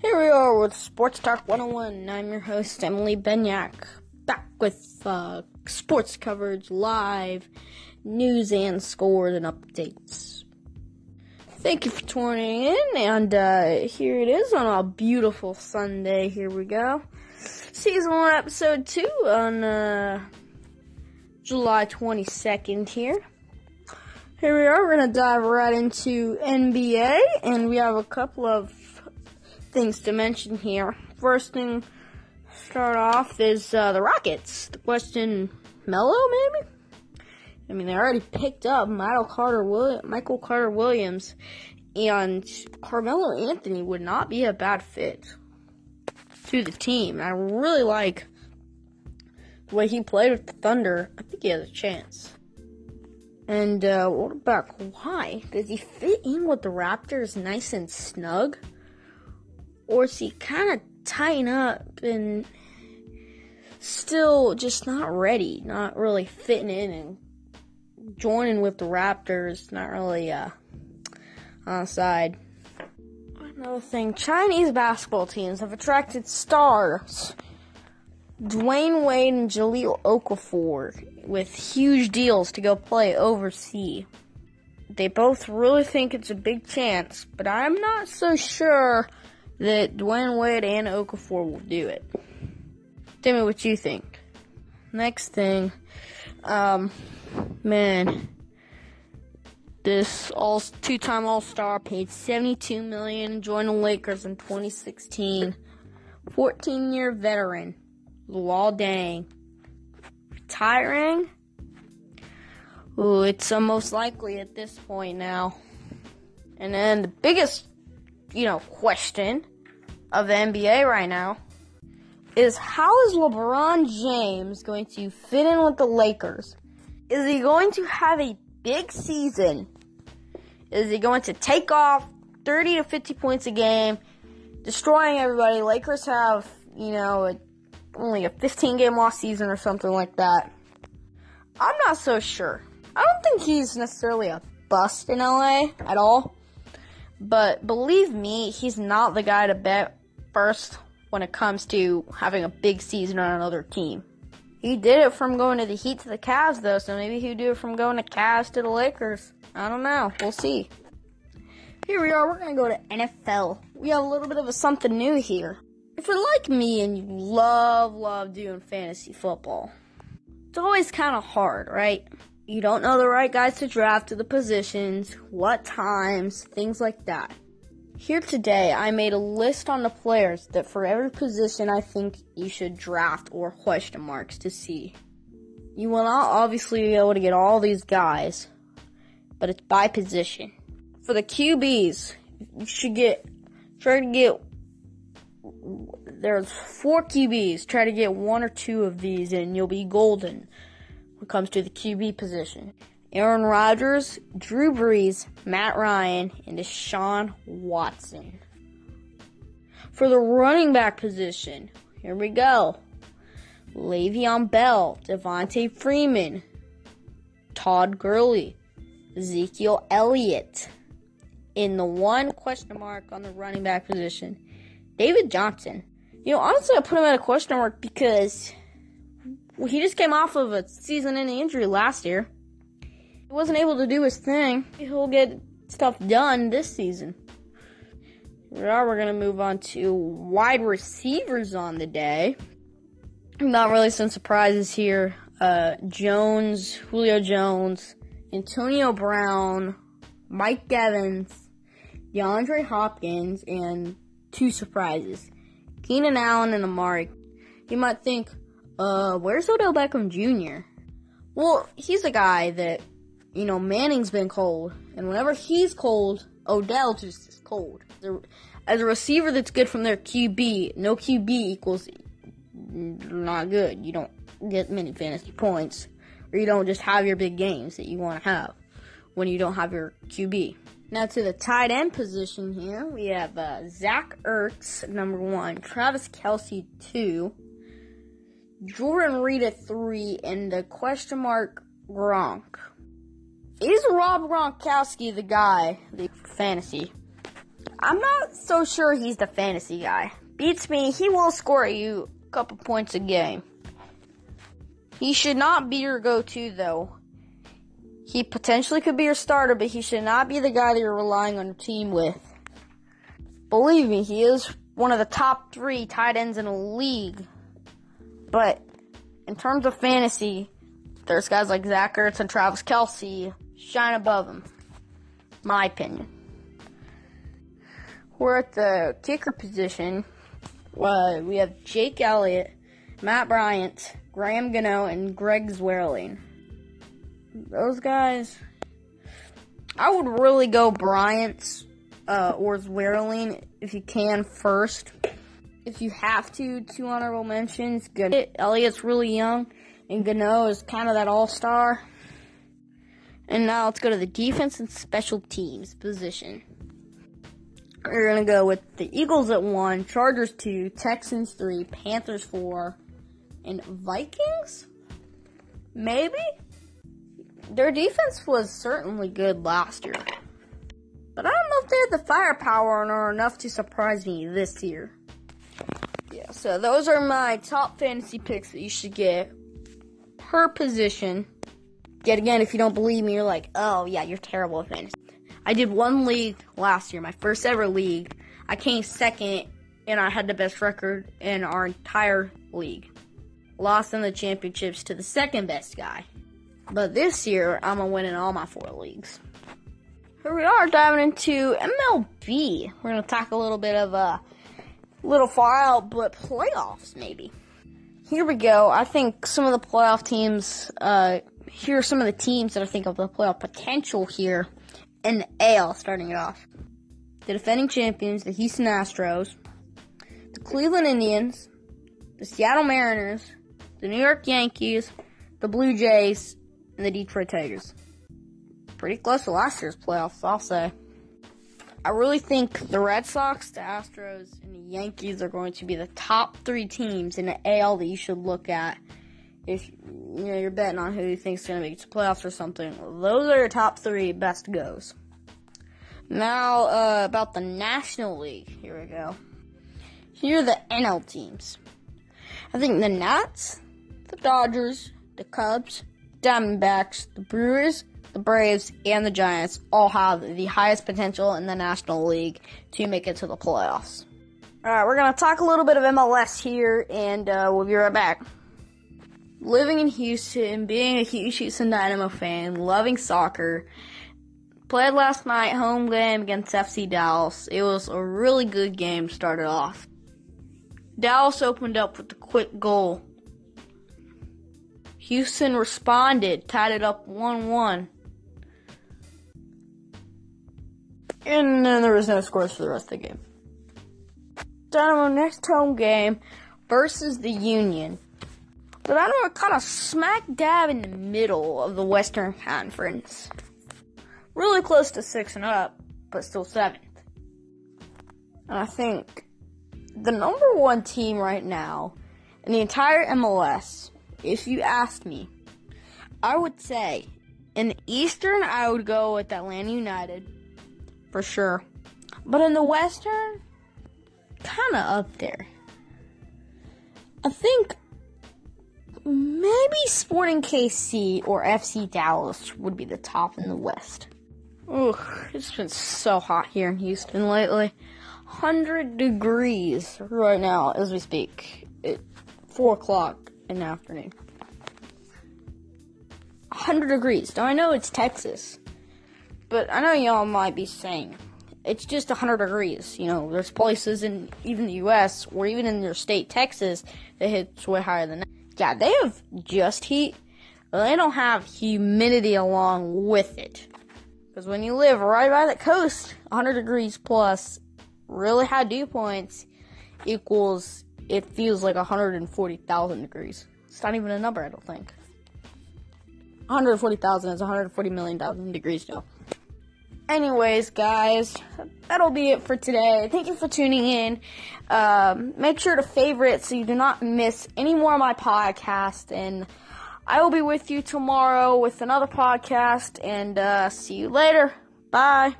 Here we are with Sports Talk 101. I'm your host, Emily Benyak, back with uh, sports coverage, live news and scores and updates. Thank you for tuning in, and uh, here it is on a beautiful Sunday. Here we go. Season 1, Episode 2 on uh, July 22nd here. Here we are, we're going to dive right into NBA, and we have a couple of things to mention here. First thing, start off is uh, the Rockets. The question, Melo maybe? I mean, they already picked up Michael Carter, Williams, Michael Carter Williams, and Carmelo Anthony would not be a bad fit to the team. I really like the way he played with the Thunder. I think he has a chance. And uh, what about Kawhi? Does he fit in with the Raptors nice and snug? Or is he kind of tighten up and still just not ready, not really fitting in and joining with the Raptors, not really uh, on side. Another thing, Chinese basketball teams have attracted stars. Dwyane Wade and Jahlil Okafor with huge deals to go play overseas. They both really think it's a big chance, but I'm not so sure that Dwyane Wade and Okafor will do it. Tell me what you think. Next thing, um, man, this all two-time All-Star paid 72 million, joined the Lakers in 2016. 14-year veteran, Luol Deng, retiring. Ooh, it's almost likely at this point now. And then the biggest, you know, question of the NBA right now is how is LeBron James going to fit in with the Lakers? Is he going to have a big season? Is he going to take off 30 to 50 points a game, destroying everybody? Lakers have, you know, a, only a 15 game loss season or something like that. I'm not so sure. I don't think he's necessarily a bust in LA at all. But believe me, he's not the guy to bet first when it comes to having a big season on another team. He did it from going to the Heat to the Cavs, though, so maybe he'll do it from going to Cavs to the Lakers. I don't know. We'll see. Here we are. We're going to go to NFL. We have a little bit of a something new here. If you're like me and you love, love doing fantasy football, it's always kind of hard, right? You don't know the right guys to draft to the positions, what times, things like that. Here today, I made a list on the players that for every position I think you should draft or question marks to see. You will not obviously be able to get all these guys, but it's by position. For the QBs, you should get, try to get, there's four QBs, try to get one or two of these and you'll be golden when it comes to the QB position. Aaron Rodgers, Drew Brees, Matt Ryan, and Deshaun Watson. For the running back position, here we go. Le'Veon Bell, Devonta Freeman, Todd Gurley, Ezekiel Elliott. In the one question mark on the running back position, David Johnson. You know, honestly, I put him at a question mark because he just came off of a season-ending injury last year. He wasn't able to do his thing. He'll get stuff done this season. Now we're gonna move on to wide receivers on the day. Not really some surprises here. Uh, Jones, Julio Jones, Antonio Brown, Mike Evans, DeAndre Hopkins, and two surprises. Keenan Allen and Amari. You might think, uh, where's Odell Beckham Jr.? Well, he's a guy that you know, Manning's been cold, and whenever he's cold, Odell just is cold. As a receiver that's good from their QB, no QB equals not good. You don't get many fantasy points, or you don't just have your big games that you want to have when you don't have your QB. Now to the tight end position here, we have uh, Zach Ertz, number one, Travis Kelce two, Jordan Reed at three, and the question mark Gronk. Is Rob Gronkowski the guy, the fantasy? I'm not so sure he's the fantasy guy. Beats me, he will score you a couple points a game. He should not be your go-to though. He potentially could be your starter, but he should not be the guy that you're relying on your team with. Believe me, he is one of the top three tight ends in the league. But in terms of fantasy, there's guys like Zach Ertz and Travis Kelce shine above him. My opinion. We're at the kicker position. Uh, we have Jake Elliott, Matt Bryant, Graham Gano, and Greg Zuerlein. Those guys, I would really go Bryant uh, or Zuerlein if you can first. If you have to, two honorable mentions. Good. Elliott's really young, and Gano is kind of that all-star. And now let's go to the defense and special teams position. We're gonna go with the Eagles at one, Chargers two, Texans three, Panthers four, and Vikings? Maybe? Their defense was certainly good last year. But I don't know if they have the firepower or enough to surprise me this year. So those are my top fantasy picks that you should get per position. Yet again, if you don't believe me, you're like, oh yeah, you're terrible at fantasy. I did one league last year, my first ever league. I came second, and I had the best record in our entire league. Lost in the championships to the second best guy. But this year, I'm gonna win in all my four leagues. Here we are diving into MLB. We're gonna talk a little bit of uh, little far out, but playoffs maybe. Here we go. I think some of the playoff teams. Uh, here are some of the teams that I think of the playoff potential here and the AL starting it off. The defending champions, the Houston Astros, the Cleveland Indians, the Seattle Mariners, the New York Yankees, the Blue Jays, and the Detroit Tigers. Pretty close to last year's playoffs, I'll say. I really think the Red Sox, the Astros, and the Yankees are going to be the top three teams in the AL that you should look at if you know you're betting on who you think's going to make to playoffs or something. Those are your top three best goes. Now uh, about the National League. Here we go. Here are the NL teams. I think the Nats, the Dodgers, the Cubs, Diamondbacks, the Brewers, the Braves, and the Giants all have the highest potential in the National League to make it to the playoffs. Alright, we're going to talk a little bit of MLS here, and uh, we'll be right back living in Houston, being a huge Houston Dynamo fan, loving soccer. Played last night home game against FC Dallas. It was a really good game started off. Dallas opened up with a quick goal. Houston responded, tied it up 1-1. And then there was no scores for the rest of the game. Dynamo next home game versus the Union. But Dynamo know kind of smack dab in the middle of the Western Conference. Really close to six and up, but still seventh. And I think the number one team right now in the entire MLS, if you ask me, I would say in the Eastern, I would go with Atlanta United for sure. But in the Western, kind of up there. I think maybe Sporting KC or FC Dallas would be the top in the West. Ugh, it's been so hot here in Houston lately. 100 degrees right now as we speak. At 4 o'clock in the afternoon. 100 degrees. Now I know it's Texas, but I know y'all might be saying it's just 100 degrees. You know, there's places in even the U.S. or even in your state, Texas, that hits way higher than that yeah, they have just heat. but They don't have humidity along with it. Because when you live right by the coast, 100 degrees plus really high dew points equals, it feels like 140,000 degrees. It's not even a number, I don't think. 140,000 is 140 million degrees now. Anyways, guys, that'll be it for today. Thank you for tuning in. Um, make sure to favorite so you do not miss any more of my podcast. And I will be with you tomorrow with another podcast. And uh, see you later. Bye.